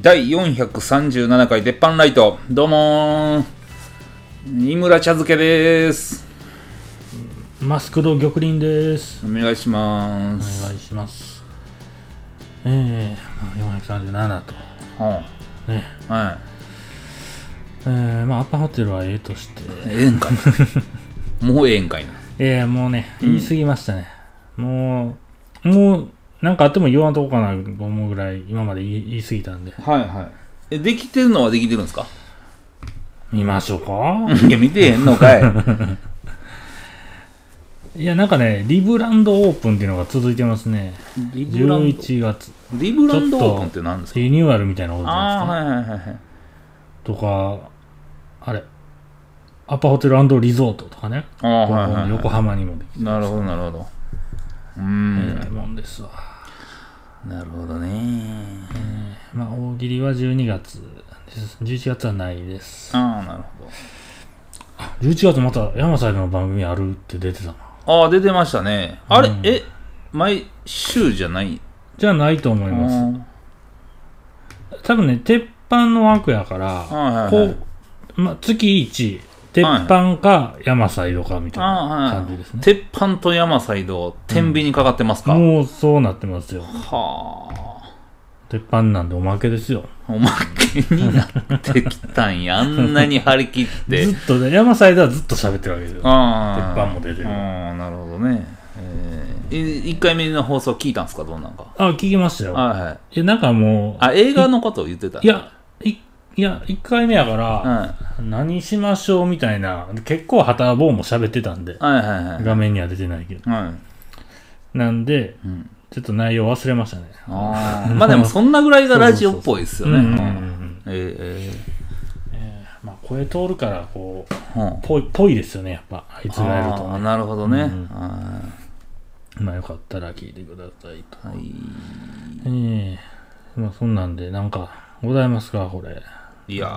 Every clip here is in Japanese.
第437回鉄板ライトどうもー井村茶漬けですマスクド玉林です。お願いしまおす、願いします。えー、まあ、437と。はね。あはえー、まあ、アパホテルはええとして。いええんかい もうええんかいなえー、もうね、言い過ぎましたね。もう、もう、なんかあっても言わんとこかなと思うぐらい、今まで言い言い過ぎたんで。はいはい。えできてるのはできてるんですか？見ましょうか。いや見てへんのかい。いや、なんかね、リブランドオープンっていうのが続いてますね。リブランド？11月。リブランドオープンって何ですか？リニューアルみたいなことじゃないですか？ああーはいはいはいはいとか、あれ、アパホテルリゾートとかね。ああはいはい、はい、横浜にもできなるほどなるほどうーえんらいもんですわ。なるほどねまあ、大喜利は12月です。11月はないです。ああなるほ11月また山サイドの番組あるって出てたな。どああ出てましたねあれ、うんえ毎週じゃない？じゃないと思います。あ多分ね、鉄板の枠やから、あはいはいはいこう、まあ、月1、鉄板か山サイドかみたいなはい。感じですね。鉄板と山サイド天秤にかかってますか、もうそうなってますよ。はあ。鉄板なんでおまけですよ。おまけになってきたんや。あんなに張り切って。ずっとね、山サイドはずっと喋ってるわけですよ。鉄板も出てる。ああなるほどね。えー、1回目の放送聞いたんですか？どんなんか。あ、聞きましたよ。はいはい。いや、なんかもう、あ映画のことを言ってたいや、いいや、1回目やから、は何しましょうみたいな、結構旗棒も喋ってたんでい、はいはいはい。画面には出てないけど。はい、なんで、うん、ちょっと内容忘れましたね。ああまあでもそんなぐらいがラジオっぽいですよね。うん。うんうんううん。んえまあ、声通るから、こう、ーうん。ぽい、ぽいですよね、やっぱ。あいつがやると。ね。あーなるほどね、うんあまあ、よかったら聞いてくださいと。ーはい。ええ。まあ、そんなんで、なんか、ございますか、これ。いや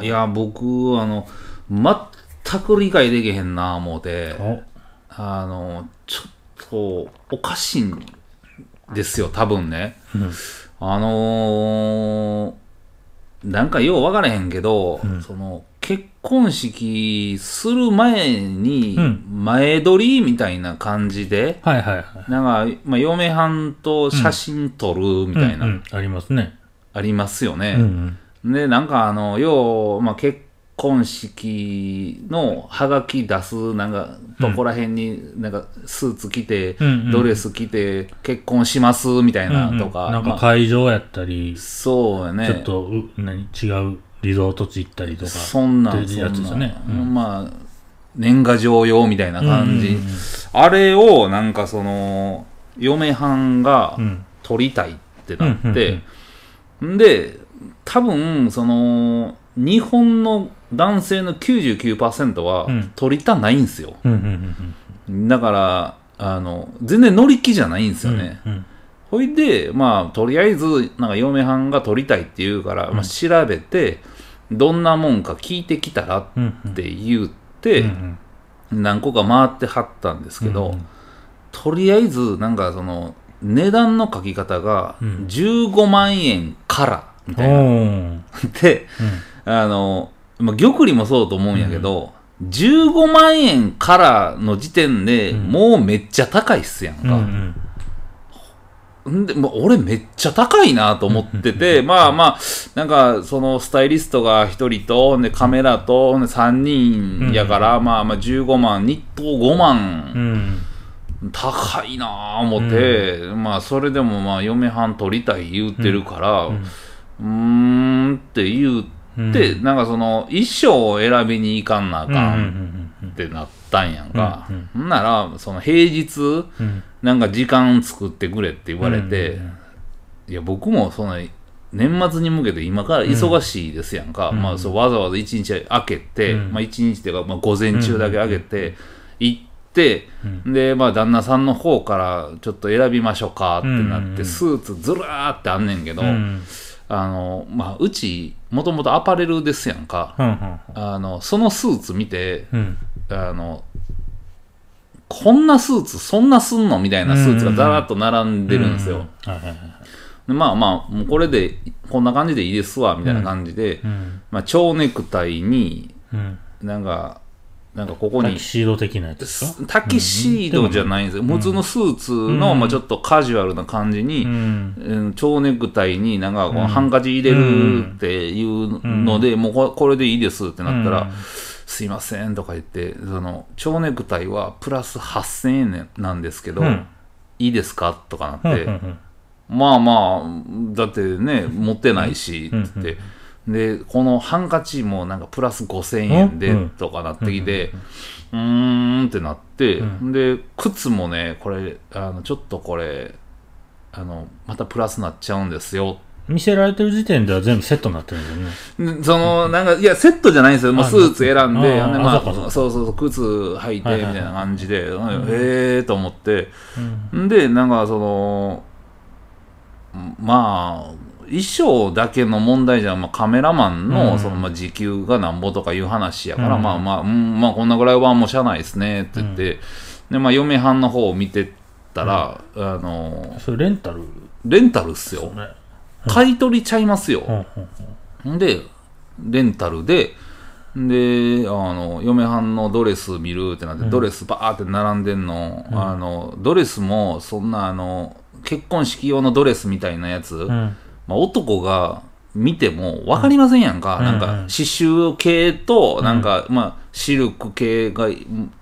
ーいや僕あの全く理解できへんな思うてお、あのちょっとおかしいんですよ多分ねうんあのーなんかよう分からへんけど、うんその結婚式する前にうん前撮りみたいな感じで、はいはいはい。なんか、まあ、嫁はんと写真撮るみたいな、うんうんありますね。ありますよね。うんうん。で、なんかあの、要、まあ、結婚式のハガキ出す、なんか、とこら辺に、なんか、スーツ着て、うんうんドレス着て、結婚します、みたいなとか。なんかまあ会場やったり、そうやね。ちょっとう何違うリゾート地行ったりとか。そんなん、っていうやつですよねそんなんうんまあ、年賀状用みたいな感じ。うんうんあれを、なんかその、嫁はんがうん撮りたいってなって、うんんで、多分、その、日本の男性の99%はうん。取りたないんですよ。うんうんうんだから、あの、全然乗り気じゃないんですよね。うんほいで、まあ、とりあえず、なんか嫁はんが取りたいって言うから、まあ、調べて、どんなもんか聞いてきたらっうんうん。て言って、うん何個か回ってはったんですけど、うんとりあえず、なんかその、値段の書き方が、うん。15万円から、みたいな。おーで、あの、まあ、玉林もそうと思うんやけど、15万円からの時点でうん。もうめっちゃ高いっすやんうんうか。ん。んで、まあ、俺めっちゃ高いなと思ってて、まあまあ、なんか、そのスタイリストが1人と、ほんでカメラと、ほんで3人やから、まあまあ15万、日当5う万、ん。高いなあ思って、まあそれでもまあ嫁はん取りたい言うてるから、うーんって言うん。って、なんかその衣装を選びに行かんなあうんかうんんってなったんやんか。うんほんなら、その平日、うん。なんか時間作ってくれって言われて、うんいや僕もその年末に向けて今から忙しいですやんか、うん。まあそうわざわざ一日空けて、うん。まあ一日っていうか、まあ、午前中だけ空けて行って、うん。でまあ旦那さんの方からちょっと選びましょうかってなって、うん。スーツずらーってあんねんけど、うんあのまあうちもともとアパレルですやんか、うんうんあのそのスーツ見てうん。あのこんなスーツそんなすんのみたいなスーツがざらっと並んでるんですよ、はいはいはいでまあまあ、もうこれで、こんな感じでいいですわ、みたいな感じで、うん。まあ、蝶ネクタイに、うん。なんか、なんかここにタキ、シード的なやつですかタキシードじゃないんですよ。普通のスーツの、うん。まあちょっとカジュアルな感じに、蝶ネクタイになんかこのハンカチ入れるっていうので、もうここれでいいですってなったら、うん。すいませんとか言って、その蝶ネクタイはプラス8000円なんですけど、うん。いいですか？とかうん。なって、うん。まあまあ、だってね、持ってないし、って。で、このハンカチもなんかプラス5000円でうんとかなってきて、うーんってなって、うで、靴もね、これ、あの、ちょっとこれ、あの、またプラスなっちゃうんですよ。見せられてる時点では全部セットになってるんだよね。んその、なんか、いや、セットじゃないんですよ。もうあスーツ選んで、で、あまあ、そうかそうかそう靴履いて、みはいはいはいたいな感じで、うんええと思って、うん。んで、なんかその、まあ、衣装だけの問題じゃ、まあ、カメラマンの,、うん。そのまあ時給がなんぼとかいう話やから、うん。まあまあ、うん、まあこんなぐらいはもうしゃあないですねって言って、で、まあ、嫁はんの方を見てたら、あの、それレンタル？レンタルっすよ。ね。買い取りちゃいますよ。で、レンタルで、で、あの、嫁はんのドレス見るってなって、うん。ドレスバーって並んでんの、うん。あの、ドレスも、そんな、あの、結婚式用のドレスみたいなやつ、うん。まあ、男が見ても分かりませんやんか。うんなんか、うん刺繍系と、なんか、まあ、シルク系が、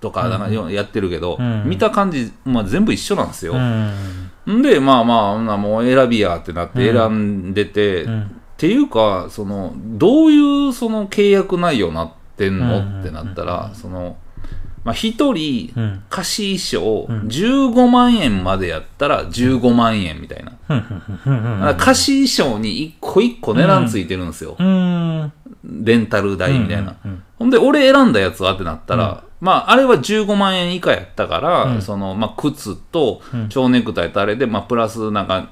とか、なんかやってるけど、うん。見た感じ、まあ、全部一緒なんですよ。うん。んで、まあまあもう選びやってなって選んでて、うん。っていうか、その、どういうその契約内容なってんの、うん。ってなったら、その、まあ、一人、うん。貸し衣装、うん。15万円までやったら15万円みたいな。貸し衣装に一個一個値段ついてるんですよ。うん。レンタル代みたいな。うん。ほんで、俺選んだやつはってなったら、まあ、あれは15万円以下やったから、うん。その、まあ、靴とうん。蝶ネクタイとあれで、まあ、プラスなんか、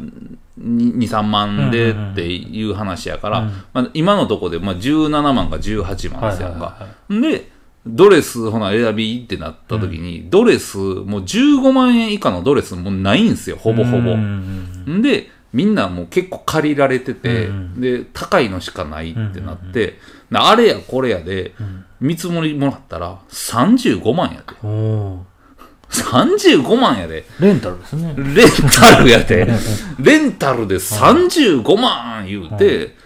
2、3万でっていう話やから、うん。まあ、今のとこで、まあ、17万か18万ですやんか。で、ドレス、ほな、選びってなった時に、ドレス、もう15万円以下のドレスもうないんすよ、ほぼほぼ。うん。んで、みんなもう結構借りられてて、うんで、高いのしかないってなって、であれやこれやで、ん見積もりもらったら35万やで。おー35万やで。レンタルですね。レンタルやで。レンタルで35万言うて、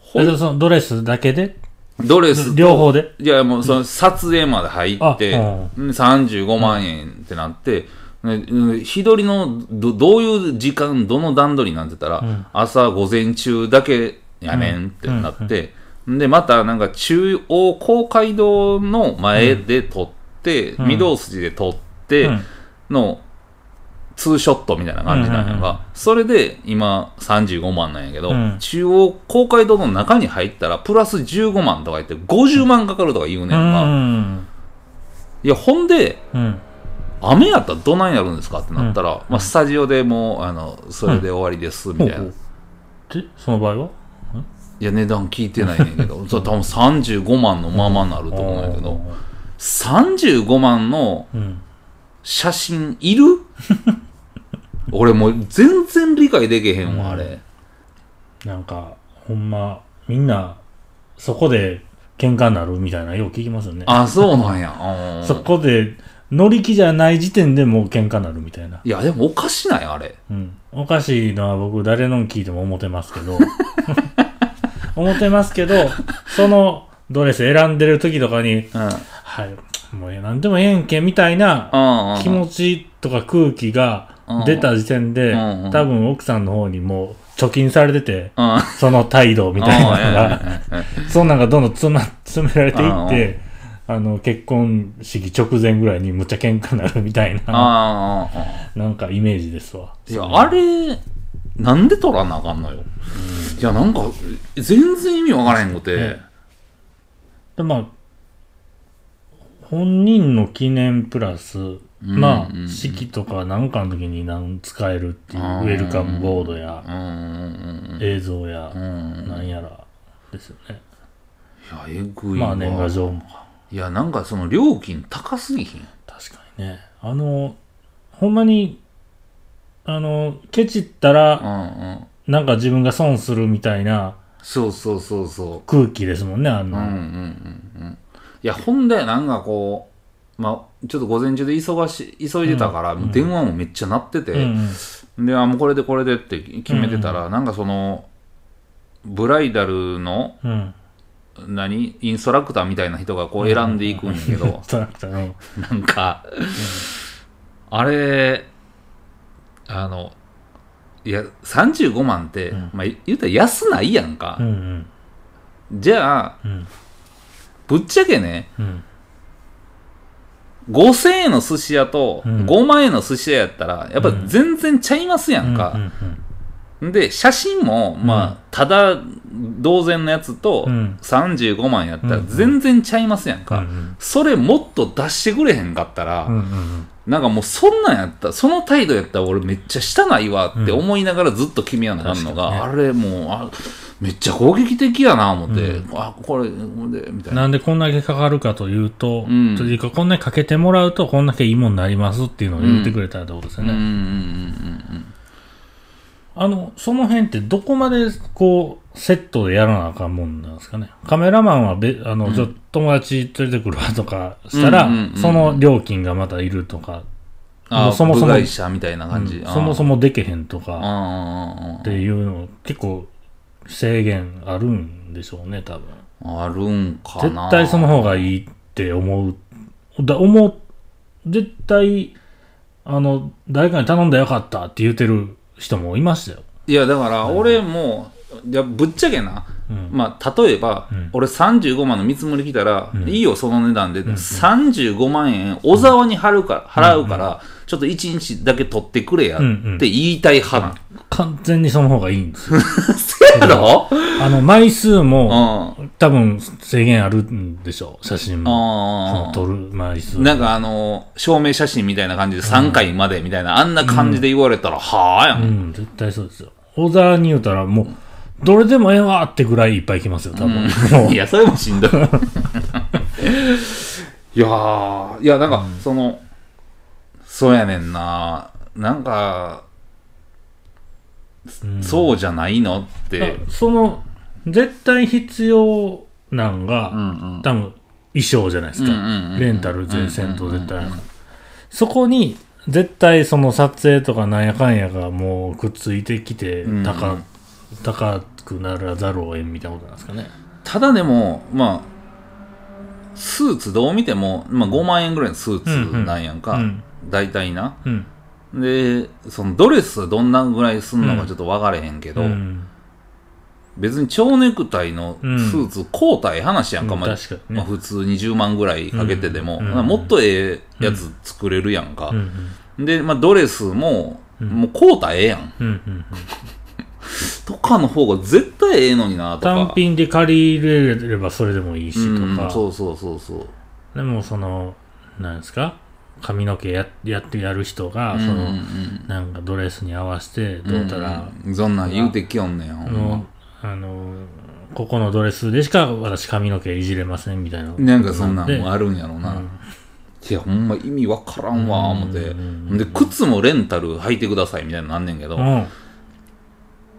ほえそのドレスだけでドレスと両方で？いや、もうその撮影まで入って、あうん。35万円ってなって、ねうん日取りのどどういう時間、どの段取りなんて言ったら、ん。朝午前中だけやねんってなって、で、またなんか中央公会堂の前で撮って、ん。御堂筋で撮ってうん。の、ツーショットみたいな感じなんやうんうんが、それで今35万なんやけど、うん。中央公会堂の中に入ったらプラス15万とか言って50万かかるとか言うねんうか。ん。いや、ほんで、うん。雨やったらどないやるんですかってなったら、まあ、スタジオでもう、あの、それで終わりです、みたいな。で、その場合は？いや、値段聞いてないねんけど、それ多分35万のままなると思うんやけど、35万のうん。写真いる？俺もう全然理解できへんわ、あれ。なんか、ほんま、みんな、そこで喧嘩になるみたいな、よう聞きますよね。あ、そうなんや。うんそこで、乗り気じゃない時点でもう喧嘩になるみたいな。いや、でもおかしない、あれ。うん。おかしいのは僕、誰の聞いても思ってますけど、思ってますけど、そのドレス選んでる時とかに、うん。はい、もうなんでもええんけみたいな。気持ちとか空気が出た時点で、多分奥さんの方にもう貯金されてて、うん。その態度みたいなのが、そんなんがどんどん詰ま、詰められていって、あの、結婚式直前ぐらいにむっちゃ喧嘩になるみたいな、なんかイメージですわ。いや、あれ、なんで取らなあかんのよ。いや、なんか、全然意味わからへんくてね。で、まあ、本人の記念プラス、まあ、式とかなんかの時になん使えるっていう、うんウェルカムボードや映像や。なんやらですよね。いや、えぐいわ。まあ、年賀状も。いや、なんかその料金高すぎひん。確かにね。あの、ほんまに、あの、ケチったら。なんか自分が損するみたいなそうそうそうそう空気ですもんね、あんな。うんうんうんうんいやほんでなんかこうまあちょっと午前中で忙し急いでたから、もう電話もめっちゃ鳴ってて、であもうこれでこれでって決めてたら、なんかそのブライダルのうん。何？インストラクターみたいな人がこう選んでいくんやけど、ストラクターの。なんか、あれあのいや35万って、うんまあ言ったら安ないやんか。じゃあうん。ぶっちゃけねうん。5000円の寿司屋とうん5万円の寿司屋やったら、やっぱ全然ちゃいますやんか。うんで、写真も、まあ、ただ同然のやつとうん。35万やったらうん全然ちゃいますやんか。うんそれもっと出してくれへんかったら、うんうんなんかもうそんなんやったら、その態度やったら俺めっちゃしたないわって思いながらずっと君はならんのが、確かあれもうあ、めっちゃ攻撃的やな思って、あ、これ、で、みたいな。なんでこんだけかかるかというと、うん。というか、こんだけかけてもらうと、こんだけいいもんになりますっていうのを言ってくれたらどうですようんうんうんね。うんあの、その辺ってどこまで、こう、セットでやらなあかんもんなんですかね？カメラマンはべ、あの、ちょ友達連れてくるわとかしたら、うんうんうんその料金がまたいるとか、あそもそも部外者みたいな感じ。うん。そもそもでけへんとあかあっていうの、結構制限あるんでしょうね、多分。あるんか絶な。対その方がいいって思う。だ思う、絶対、あの、誰かに頼んだらよかったって言ってる人もいましたよ。いや、だから俺も、いや、ぶっちゃけな、うん。まあ、例えば、うん。俺35万の見積もり来たら、うん。いいよ、その値段で、ん35万円、小沢に払うか払うから、ちょっと1日だけ取ってくれやって言いたい派なん。完全にその方がいいんですよ。せやろ？あの、枚数うん。多分制限あるんでしょう、写真も。そのあ。撮る枚数。なんかあの、証明写真みたいな感じで3回までみたいな、あんな感じで言われたら、はあや。うんん、絶対そうですよ。小沢に言うたら、もう、どれでもええわってぐらいいっぱい来ますよ、多分。もう いや、それもしんどい。いやー、いや、なんか、その、そうやねんな。なんか、うんそうじゃないのって。あその、絶対必要なんが、うんうん。多分、衣装じゃないですか。うんうんうんレンタル全戦闘絶対そこに、絶対その撮影とかなんやかんやがもうくっついてきてうんうん高,、高くならざるを得んみたいなことなんですかね。ただでも、まあ、スーツどう見ても、まあ、5万円ぐらいのスーツなんやんか。うん大体な。うん。で、そのドレスどんなぐらいすんのかちょっと分かれへんけど、うん。別に蝶ネクタイのスーツ、交代話やんか、うんまあね。まあ普通に10万ぐらいかけてでも、うん。まあもっとええやつ作れるやんか。う。ん。で、まあドレスも、うん。もう交代ええやん。とかの方が絶対ええのにな、とか。単品で借りれればそれでもいいしうんとか、そうそうそうそう。でもその、なんですか？髪の毛ややってやる人が、その、うんうんなんかドレスに合わせて、うんどうたら、うんそんなん言うてきよんねん、ほんまの、あの、ここのドレスでしか私髪の毛いじれませんみたいな。なんかそんなんでもあるんやろな。うんいや、ほんま意味わからんわ、思って。うんで、靴もレンタル履いてくださいみたいなのなんねんけど、うん。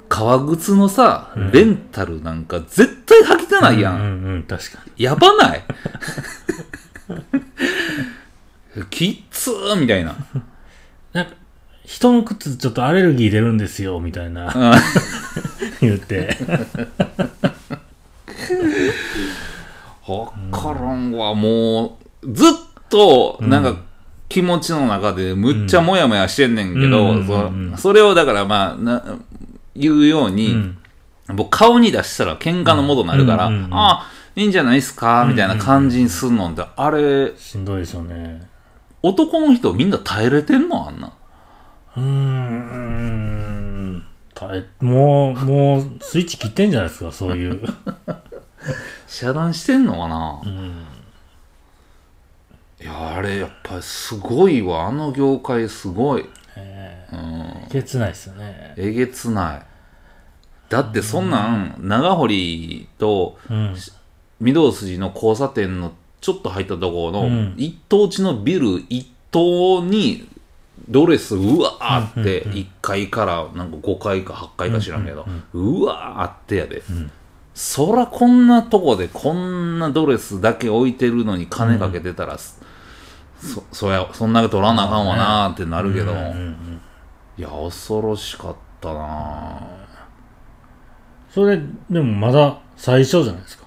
革靴のさ、うんレンタルなんか絶対履きたないやん。うんうんうん、確かに。やばない？きっつーみたいな。なんか、人の靴ちょっとアレルギー出るんですよ、みたいな。うん 言って。わからんわ、もう、ずっと、なんか、気持ちの中でむっちゃモヤモヤしてんねんけど、うん。そうんうん。それをだからまあ、な言うように、うん。僕顔に出したら喧嘩のもとになるから、ああ、いいんじゃないですかみたいな感じにすんのって、あれ、しんどいですよね。男の人みんな耐えれてんの？あんな。うーん。耐えもう、もう、スイッチ切ってんじゃないですか、そういう。遮断してんのかな、うん。いや、あれ、やっぱりすごいわ。あの業界すごい。えうん。えげつないですよね。えげつない。だってそんなん、長堀とうん。御堂筋の交差点のちょっと入ったところの、うん。一棟地のビル一棟にドレスうわーって1階からなんか5階か8階か知らんけど、うわーあってやで、そらこんなとこでこんなドレスだけ置いてるのに金かけてたら、そそやそんな取らなあかんわなーってなるけど、いや恐ろしかったなそれ、でもまだ最初じゃないですか。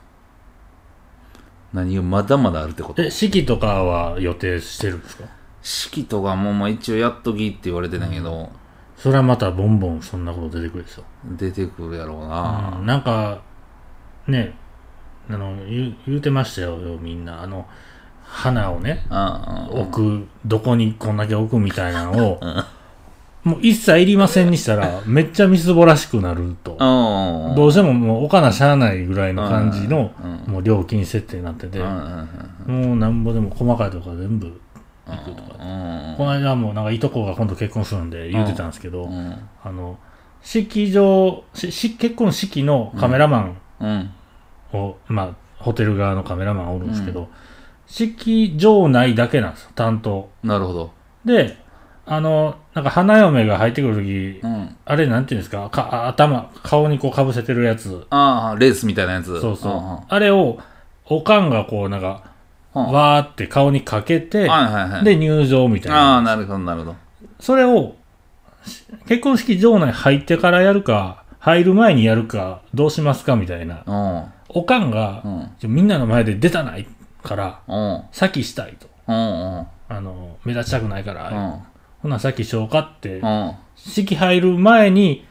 何がまだまだあるってこと？え、式とかは予定してるんですか？式とかもまあ一応やっときって言われてんだけど、それはまたボンボンそんなこと出てくるでしょ？出てくるやろうな、うん。なんか、ね、あの、言う言うてましたよ、みんな。あの、花をね、うんうん置く、どこにこんだけ置くみたいなのを、もう一切いりませんにしたら、めっちゃみすぼらしくなると。うんどうしてももう置かなしゃあないぐらいの感じのもう料金設定になってて、うんもうなんぼでも細かいところ全部行くとか。うんこの間もなんかいとこが今度結婚するんで言ってたんですけど、うん。あの、式場、しし結婚式のカメラマンうん。を、まあ、ホテル側のカメラマンおるんですけど、式場内だけなんですよ、担当。なるほど。で、あの、なんか花嫁が入ってくるとき、うん。あれなんていうんですか？かあ頭、顔にこうかぶせてるやつ。ああレースみたいなやつ。そうそう。んあれを、おかんがこうなんか、うん。わーって顔にかけて、はいはいはい。で入場みたいな。ああなるほどなるほど。それを、し結婚式場内入ってからやるか、入る前にやるか、どうしますかみたいな。うん。おかんが、うん。ちょみんなの前で出たないから、うん。先したいと。うんうん。あの、目立ちたくないから、うんほな先しようかって、うん。式入る前に、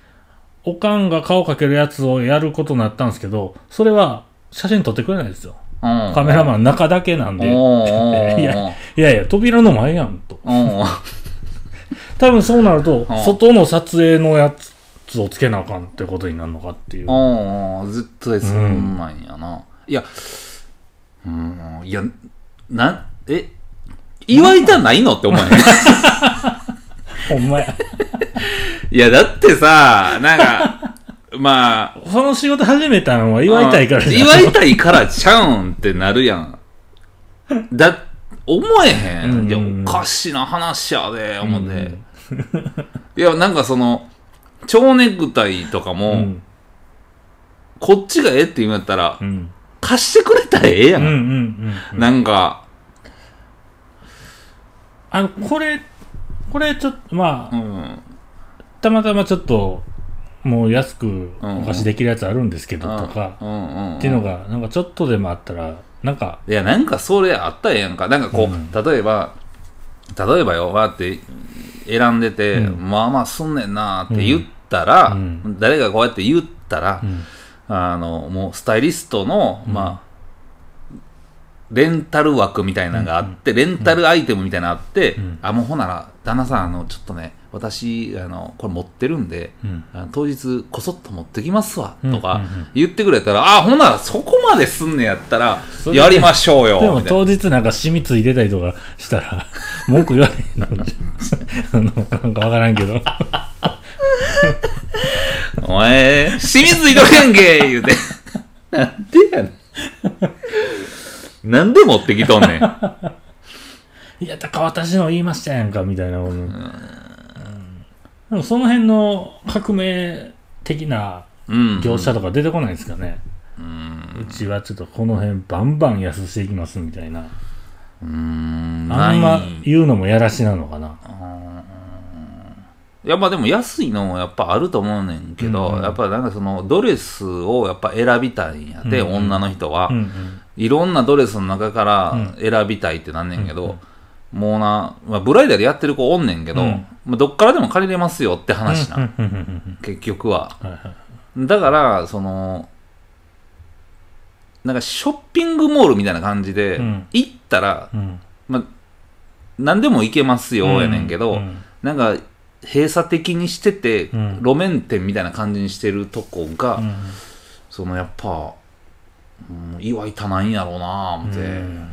おかんが顔かけるやつをやることになったんですけど、それは写真撮ってくれないですよ。うん。カメラマン中だけなんで。いや、いや扉の前やんと。うん。多分そうなるとうん、外の撮影のやつをつけなあかんってことになるのかっていう。うん。絶対そん。なんやな、いやうん。いやなえ祝いたないのって思うね ほんまや。いやだってさなんか まあその仕事始めたのは祝いたいからうんじゃん祝いたいからちゃうんってなるやん。だ、思えへん。うんいや、おかしな話やで、思って。いや、なんかその、蝶ネクタイとかも、うん。こっちがええって言うんやったらう、ん。貸してくれたらええや。うんんうんうん。なんか、あの、これ、これちょっと、まあ、うん。たまたまちょっと、もう安くうんお貸しできるやつあるんですけどとか、うんうんうん。っていうのが、なんかちょっとでもあったら、なんか、いや、なんかそれあったらええやんか。なんかこう、うん例えば、例えばよ、わーって選んでて、うんまあまあすんねんなーって言ったら、うん誰がこうやって言ったら、うん。あの、もうスタイリストの、うんまあ、レンタル枠みたいなのがあって、レンタルアイテムみたいなのがあって、うん。あ、もうほんなら、旦那さん、あの、ちょっとね、私、あの、これ持ってるんで、当日こそっと持ってきますわ、うん。とか言ってくれたら、あ、ほんならそこまですんねやったら、やりましょうよ、でも当日なんか染みついてたりとかしたら、文句言われへんのあの、なんかわからんけど。お前、清水いとけんけ言うて。なんでやねん。なんで持ってきとんねん。いや、だから私の言いましたやんか、みたいなこと。うんでもその辺の革命的なうん。業者とか出てこないですかね。うん。うちはちょっとこの辺バンバン安していきますみたいな。うーん。あんま言うのもやらしなのかな。やっぱでも安いのもやっぱあると思うねんけど、うんうん。やっぱなんかそのドレスをやっぱ選びたいんやで、うんうん。女の人は、うんうん。いろんなドレスの中から選びたいってなんねんけど、もうな、まあ、ブライダルやってる子おんねんけど、うん。まあ、どっからでも借りれますよって話な、うんうんうんうん。結局は。だから、その、なんかショッピングモールみたいな感じで、うん。行ったら、うん。まあ、何でも行けますよ、やねんけど、うん。なんか、閉鎖的にしてて、うん路面店みたいな感じにしてるとこが、うんそのやっぱ、うん、祝いたないんやろうな思って、うん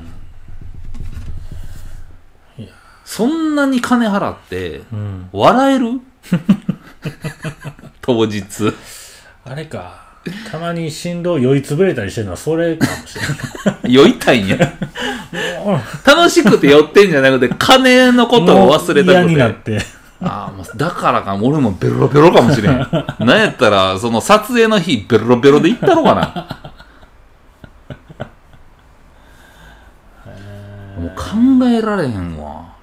そんなに金払って、うん笑える？当日。あれか。たまに振動酔いつぶれたりしてるのはそれかもしれない。酔いたいんや。楽しくて寄ってんじゃなくて金のことを忘れたもう嫌くてになって。ああもうだからか俺もベロベロかもしれん。なんやったらその撮影の日ベロベロで行ったのかな？もう考えられへんわ。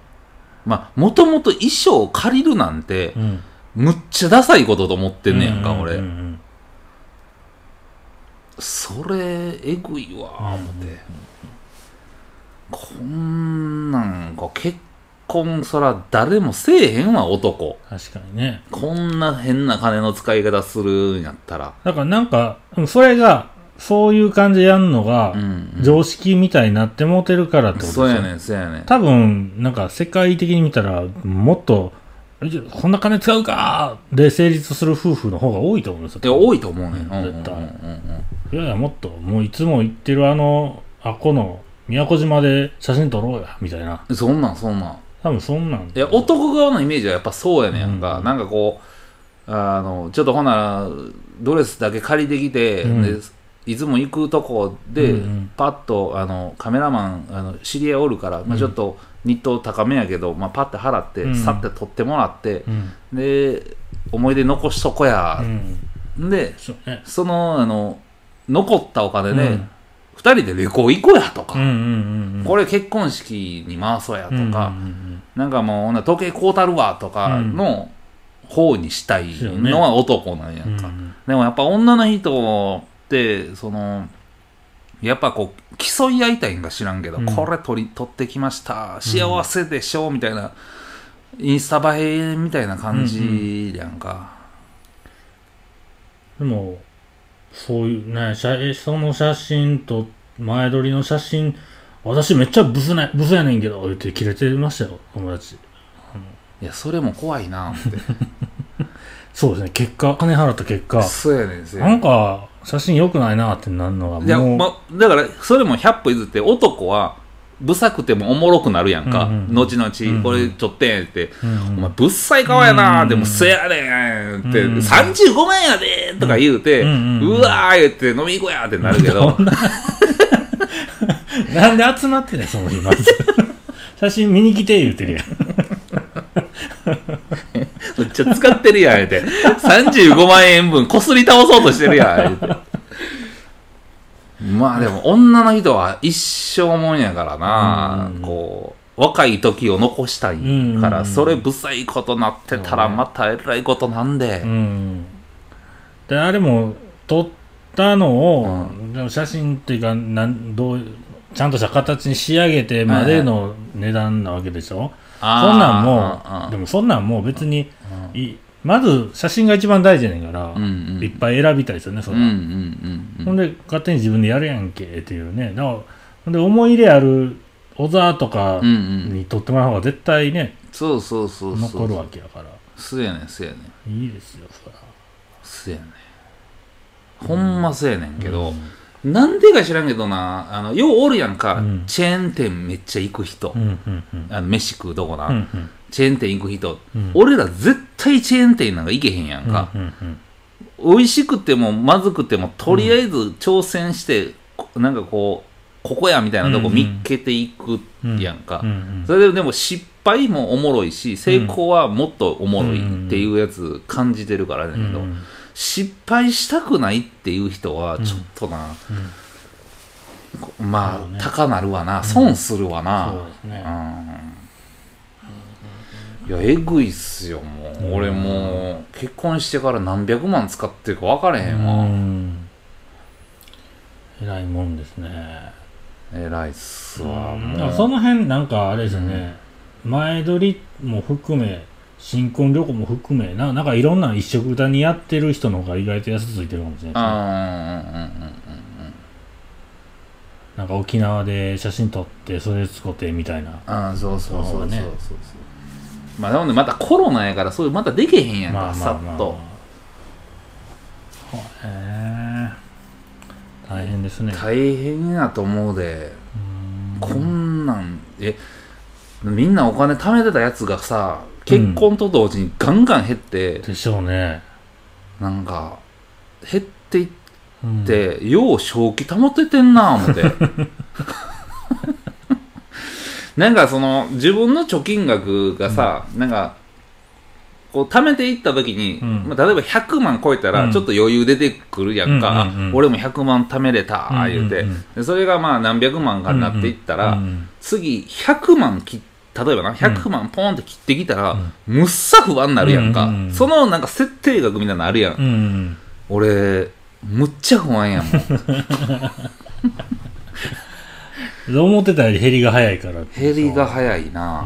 まあもともと衣装を借りるなんてうん。むっちゃダサいことと思ってんねやんか、俺、うんうんうん。それえぐいわ思って、こんなんか結婚そら誰もせえへんわ男。確かにね。こんな変な金の使い方するんやったら。だからなんか、うんそれが、そういう感じでやるのが常識みたいになってもうてるからってことですよ。そうやねんそうやねん。多分、なんか世界的に見たら、もっと、こんな金使うかで成立する夫婦の方が多いと思うんですよ。多いと思うねん、うんうんうんうん絶対いやいや、もっと、もういつも行ってるあの、あ、この、宮古島で写真撮ろうや、みたいな。うんそんなんそんなん多分そんなんいや男側のイメージはやっぱそうやねんか、うん、なんかこうあのちょっとほなドレスだけ借りてきて、うん、いつも行くとこで、うんうん、パッとあのカメラマンあの知り合いおるから、まあ、ちょっと日当高めやけど、まあ、パッて払って、うん、さって取ってもらって、うん、で思い出残しとこや、うん、でそ,、のあの残ったお金で、ね、二人で旅行行こうやとか、これ結婚式に回そうやとか、なんかもう時計買うたるわとかの方にしたいのは男なんやんか、でもやっぱ女の人ってそのやっぱこう競い合いたいんか知らんけど、これ取り取ってきました。幸せでしょ、うみたいなインスタ映えみたいな感じやんか、でもそういうね、写その写真と前撮りの写真、私めっちゃブスね、ブスやねんけど、言ってキレてましたよ、友達。いやそれも怖いな思って。そうですね、結果、金払った結果、そうやねんなんか、写真良くないなってなるのが、もう、いや、ま、だからそれも100歩譲って男はブサくてもおもろくなるやんか、うんうん後々、うんうん。これちょってんって、うんうん。お前ぶっさい顔やな、うんでもせやねんって、うんうん。35万やでとか言うて、ううん。うんうん。わー言って飲み行こうやってなるけど、なんで 集まってんねん、その日、まず。写真見に来て、言うてるやん。めっちゃ使ってるやん言うて、35万円分こすり倒そうとしてるやん言うて。まあでも女の人は一生もんやからな、うん。こう若い時を残したいから、うん。それ不細いことなってたらまたえらいことなんで、うん。で、あれも、撮ったのを、でも写真っていうか、なん、どう、ちゃんとした形に仕上げてまでの値段なわけでしょ、そんなんもでもそんなんもう別に、いまず写真が一番大事やねんから、うんうんいっぱい選びたいですよね、それは。うんうんうんうんほんで、勝手に自分でやるやんけっていうね。だから、ほんで、思い入れある小沢とかうんうんに撮ってもらう方が絶対ね、そうそうそうそう残るわけやから。そうやねんそうやねんいいですよ、そら。そうやねんほんまそうやねんけど、なんでか知らんけどなあのようおるやんか、うんチェーン店めっちゃ行く人、うん、うん、うん。あの飯食うとこな、うん、うん。チェーン店行く人、うん俺ら絶対チェーン店なんか行けへんやんか、うん、うん。美味しくてもまずくてもとりあえず挑戦して、こなんかこうここやみたいなとこうんうん。見っけていくやんか、うん、うん。それででも失敗もおもろいし成功はもっとおもろいっていうやつ感じてるからだけど、うん。失敗したくないっていう人はちょっとな、こまあ、ね。高なるわな。損するわな、そうですね。うんいやえぐいっすよもう、うん俺もう結婚してから何百万使ってるか分かれへんうわ、ん。偉いもんですね。偉いっすわ、うん。もう。その辺なんかあれですよね、前撮りも含め新婚旅行も含めななんかいろんな一色たにやってる人の方が意外と安ついてるかもしれないですね。あなんか沖縄で写真撮ってそれ使ってみたいなーうんうそうそうそうそう。そうね。そうまあなのでまたコロナやからそういうまたできへんやんか、まあまあまあさっと。へえ大変ですね。大変やと思うで。うん。こんなんえみんなお金貯めてたやつがさ結婚と同時にガンガン減って、でしょうね、なんか減っていっうん、て、よう正気保ててんな思って なんかその自分の貯金額がさ、なんかこう貯めていった時に、うん。まあ、例えば100万超えたうん。らちょっと余裕出てくるやんか、うんうんうんあ俺も100万貯めれた言うて、うんうん。うんでそれがまあ何百万かになっていったら、うんうん次100万き例えばな100万ポンって切ってきたら、むっさ不安になるやんか、うんうんうんそのなんか設定額みたいなのあるやん、うんうん。俺むっちゃ不安やもん 思ってたより減りが早いから減りが早いな、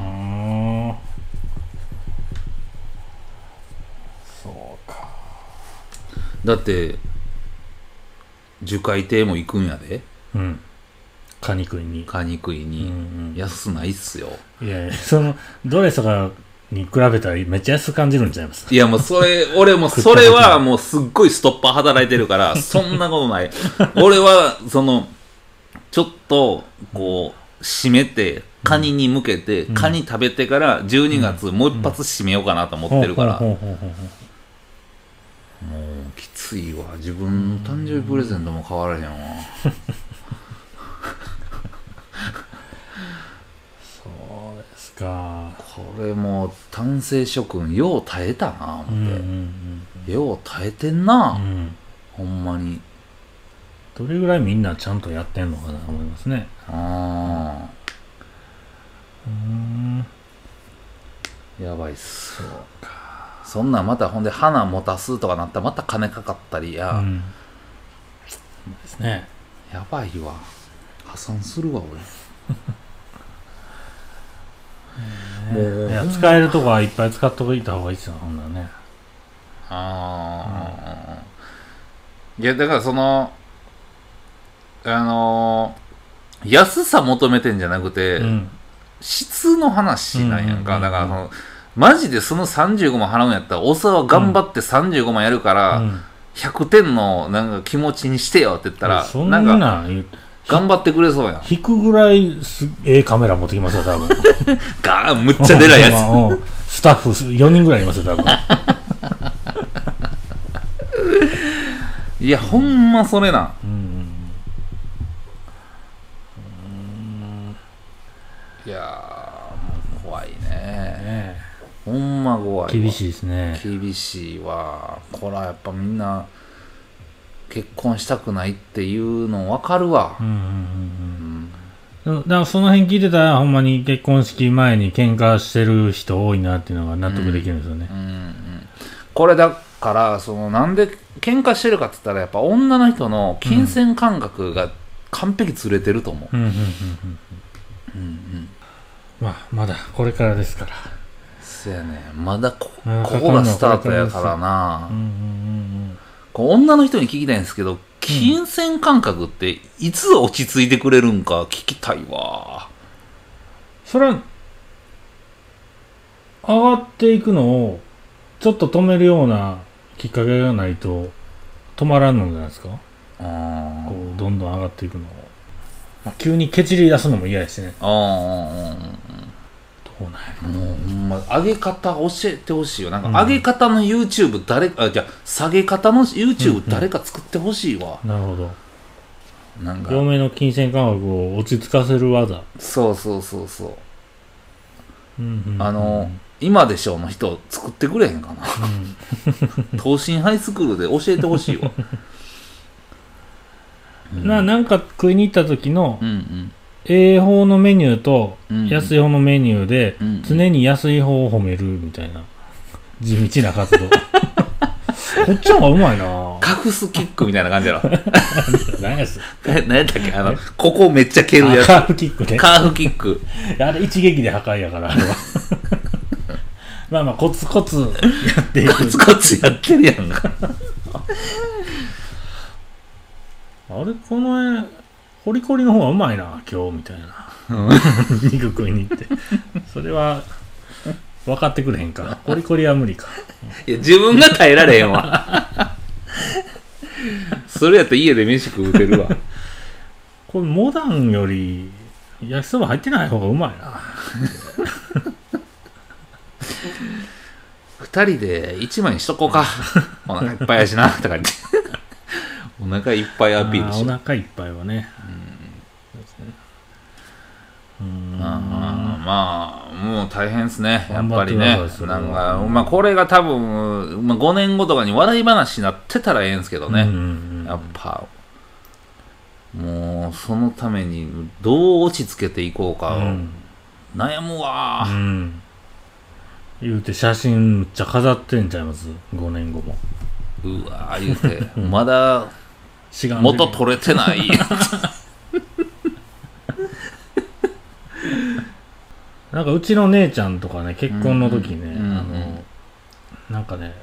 そうか。だって樹海亭も行くんやで。うん。カニ食いに。カニ食いうんに、うん。安ないっすよ。いやいやそのドレスとかに比べたらめっちゃ安く感じるんちゃいます？いやもうそれ俺もそれはもうすっごいストッパー働いてるからそんなことない。俺はそのちょっとこう締めてカニに向けて、うん。カニ食べてから12月もう一発締めようかなと思ってるから、もうきついわ。自分の誕生日プレゼントも変わらへんわ。そうですか。これもう男性諸君よう耐えたな思うんうって、んよう耐えてんな、うんうん。ほんまにどれぐらいみんなちゃんとやってんのかなと思いますね。あうんあやばいっす。そんなんまたほんで花持たすとかなったらまた金かかったりや、うん。ですね。やばいわ。破産するわ俺。もういや使えるとこはいっぱい使っといた方がいいですよほんならね。ああ、いやだからそのあのー安さ求めてんじゃなくて、うん。質の話なんやんか、だからそのマジでその35万払うんやったらお世話頑張って35万やるから、うん。100点のなんか気持ちにしてよって言ったらそんなん言う頑張ってくれそうやん。引くぐらいすええカメラ持ってきますよ多分。ガーンむっちゃ出ないやつ。うんスタッフ4人ぐらいいますよ多分。いやほんまそれな。うんほんま怖いわ。厳しいですね。厳しいわ。これはやっぱみんな結婚したくないっていうの分かるわ。うんうんうんうん。うんだからその辺聞いてたらほんまに結婚式前に喧嘩してる人多いなっていうのが納得できるんですよね。うんうんこれだからそのなんで喧嘩してるかって言ったらやっぱ女の人の金銭感覚が完璧ずれてると思う、うんうんうんうん。うんうん、まあまだこれからですからそやねまだこうんここがスタートやからな、う女の人に聞きたいんですけど金銭感覚っていつ落ち着いてくれるんか聞きたいわ。それは上がっていくのをちょっと止めるようなきっかけがないと止まらんのじゃないですか？あこうどんどん上がっていくのを、まあ、急にケチり出すのも嫌やしね。ああもうほんま上げ方教えてほしいよ。なんかうん。上げ方の YouTube 誰か、あじゃあ下げ方の YouTube 誰か作ってほしいわ、なるほど。なんか。両目の金銭感覚を落ち着かせる技、そうそうそうそう。うんうんうん。あの今でしょうの人作ってくれへんかな。東進ハイスクールで教えてほしいわ。う んななんか食いに行った時のうんうんええ方のメニューとうん。安い方のメニューでうん。常に安い方を褒めるみたいな。地道な活動。こっちの方がうまいな。カフスキックみたいな感じやろ。何やつえ何やったっけ？あのここめっちゃ蹴るやつ。あカーフキックね。カーフキック。あれ一撃で破壊やからあれは。まあまあコツコツ。やっていくコツコツやってるやんか。あれこの絵コリコリの方がうまいな今日みたいな。肉食いに行って。それは分かってくれへんかコリコリは無理か。いや自分が耐えられへんわ。それやったら家で飯食うてるわ。これモダンより焼きそば入ってない方がうまいな。二人で一枚にしとこうか。お腹いっぱいやしなとか言って。お腹いっぱいアピールしお腹いっぱいはね。うんあまあもう大変ですね。やっぱりね。なんかまあこれが多分、まあ、5年後とかに笑い話になってたらええんですけどね、うんうんうんやっぱ。もうそのためにどう落ち着けていこうか、うん。悩むわ。う、ん。言うて写真むっちゃ飾ってんちゃいます？5年後も。うわー言うて。まだ 元取れてない なんかうちの姉ちゃんとかね結婚の時ね、うんうんあのなんかね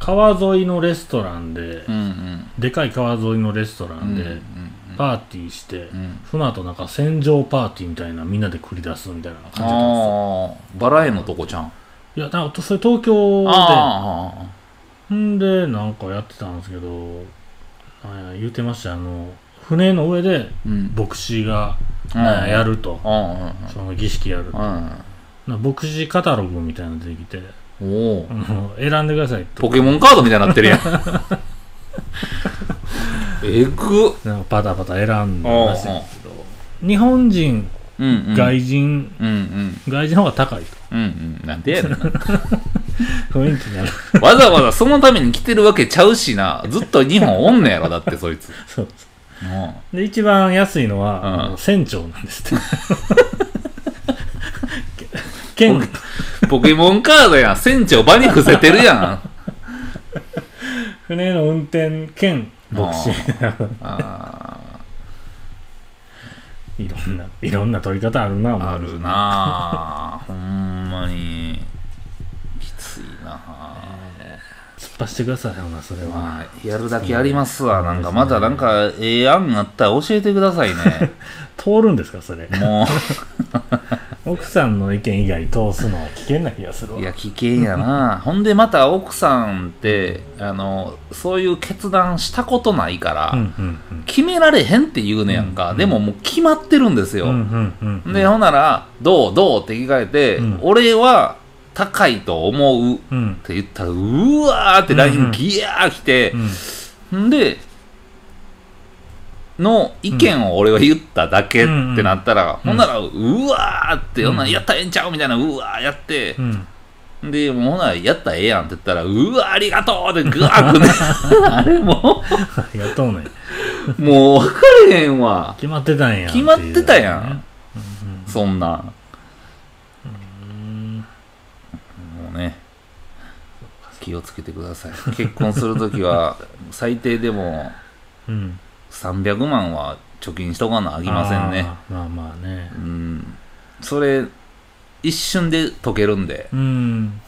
川沿いのレストランで、うんうん。でかい川沿いのレストランで、うんパーティーして、うん。その後なんか戦場パーティーみたいなみんなで繰り出すみたいな感じだったんですよ。バラ園のとこちゃん。いやなんかそれ東京あでんでなんかやってたんですけど言うてましたよ。あの船の上で牧師がうんややると、あその儀式やると、牧師カタログみたいなの出てきて。う。んおお選んでくださいとポケモンカードみたいになってるやん。えぐ。っなんかパタパタ選んだらしいんですけど日本人、うんうん。外人うんうん。外人の方が高いと。うんうん。なんでやねん。な 雰囲気になる。わざわざそのために来てるわけちゃうしな。ずっと日本おんねやろだってそいつ。そうう。んで一番安いのは、うん。船長なんですって。剣ポケモンカードやん。船長場に伏せてるやん。船の運転兼牧師。あいろんないろんな取り方あるなーあるなあほんまにきついなあ突っ走ってくださいほなそれは、まあやるだけやりますわ。なんかまだなんかええ案あったら教えてくださいね。通るんですかそれ。も 奥さんの意見以外通すのは危険な気がするわ。ういや危険やな。ほんでまた奥さんってあのそういう決断したことないから、うんうん決められへんって言うねやんか、でももう決まってるんですよ、うんうんうんうん。でほんなら「どうどう?」って聞かれて、うん。俺は高いと思うっうん。て言ったらうわーって LINE ギヤー来てう、ん。んでの意見を俺は言っただけってなったら、ほんならうわーって、ほんならやったらええんちゃうみたいなうわーやってう、ん。でもうほんならやったらええやんって言ったらうわありがとうってぐわーくね あれもありがとうねうもう分かれへんわ。決まってたんや決まってたやん。っていうねそんなんうんもうね。気をつけてください。結婚するときは最低でもうん。300万は貯金しとかなあきませんね。まあまあね。うん。それ一瞬で解けるんで。うん。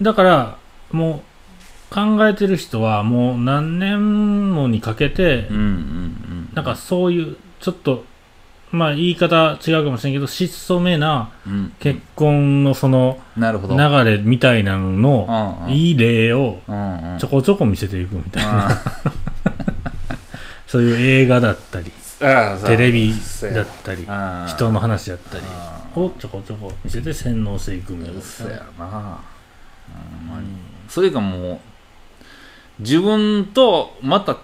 だからもう考えてる人はもう何年もにかけて、うんうんうん。なんかそういうちょっとまあ言い方違うかもしれんけど質素めなうん。結婚のその流れみたいなののいい例をちょこちょこ見せていくみたいな。あ そういう映画だったりあテレビだったり人の話だったりあをちょこちょこ見せて洗脳していくみたいな。そうやな。それがもう自分とまた違う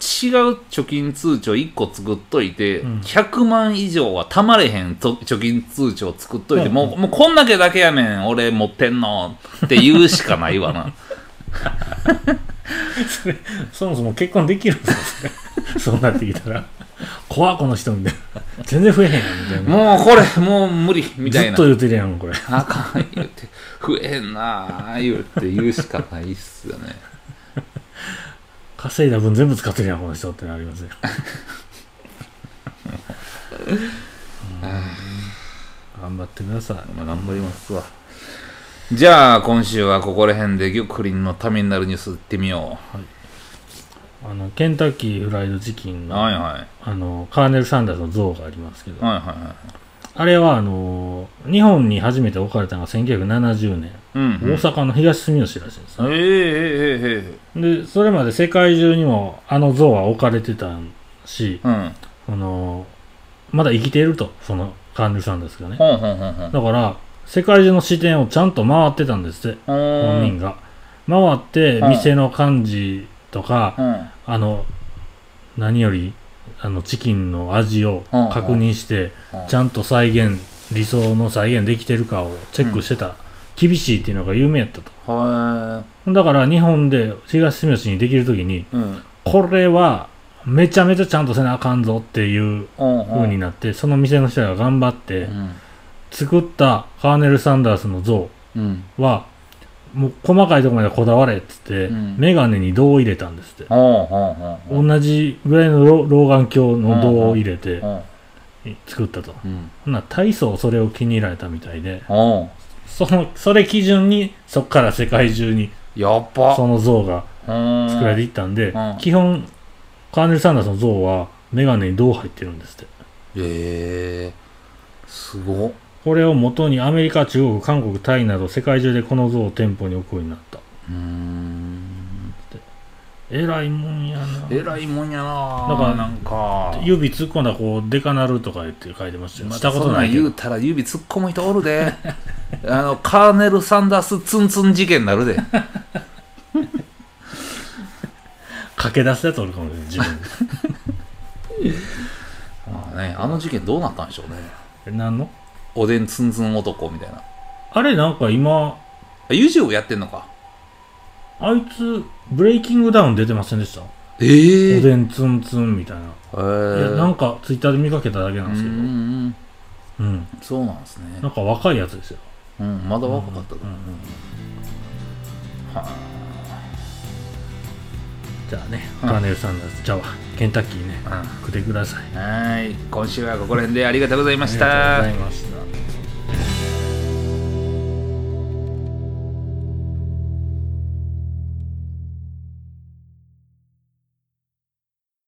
貯金通帳1個作っといて、うん。100万以上はたまれへんと貯金通帳作っといて、うん。もうもうこんだけだけやねん俺持ってんのって言うしかないわな。そもそも結婚できるんですか？そうなってきたら。怖っこの人みたいな。全然増えへんやんみたいな。もうこれもう無理みたいな。ずっと言ってるやんこれ。あかん言うて。増えへんなあ言うて言うしかないっすよね稼いだ分全部使ってるやんこの人ってなりますよ。頑張ってください。まあ頑張りますわ。じゃあ今週はここら辺で玉林のためになるニュースいってみよあのケンタッキーフライドチキンうの,、はいはい。あのカーネル・サンダースの像がありますけど、はいはいはあれはあの日本に初めて置かれたのが1970年、いうん、うん、大阪の東住吉らしいんですね、ええええええでそれまで世界中にもあの像は置かれてたしうん。あのまだ生きているとそのカーネル・サンダースがね。ほんほんほんほん。だから世界中の支店をちゃんと回ってたんですって本人が。回ってうん。店の感じとかうん。あの何よりあのチキンの味をうん。確認してうん。ちゃんと再現理想の再現できてるかをチェックしてた、厳しいっていうのが有名やったと。はだから日本で東住吉にできる時にこれはめちゃめちゃちゃんとせなあかんぞっていううん風になって、その店の人が頑張ってうん。作ったカーネル・サンダースの像うん。はもう細かいところまでこだわれっつって、うん。メガネに銅を入れたんですって、同じぐらいの老老眼鏡の銅を入れてほ作ったと、ほんなら大層それを気に入られたみたいでほそのそれ基準にそっから世界中にうやっばその像が作作られていったんで、うん。基本カーネル・サンダースの像はメガネに銅入ってるんですって。ええ。すごっこれを元にアメリカ中国韓国タイなど世界中でこの像を店舗に置くようになった。うーん。えらいもんやな。えらいもんやな。だからなんか。指突っ込んだらこうデカなるとか言って書いてましたよ。ましたたことない言うたら指突っ込む人おるで。あのカーネル・サンダースツンツン事件になるで。駆け出すやつおるかもしれない自分。ま あねあの事件どうなったんでしょうね。で何の？おでんツンツン男みたいな。あれなんか今あ YouTube やってんのか。あいつブレイキングダウン出てませんでした、ええおでんツンツンみたいな、え。いやなんかツイッターで見かけただけなんですけど。うんうんうん。そうなんですね。なんか若いやつですよ。うんまだ若かったとう。んうんはじゃあね、うん。カーネル・サンダースじゃあケンタッキーねあ食ってください。はい。今週はここら辺でありがとうございましありがとうごたざいました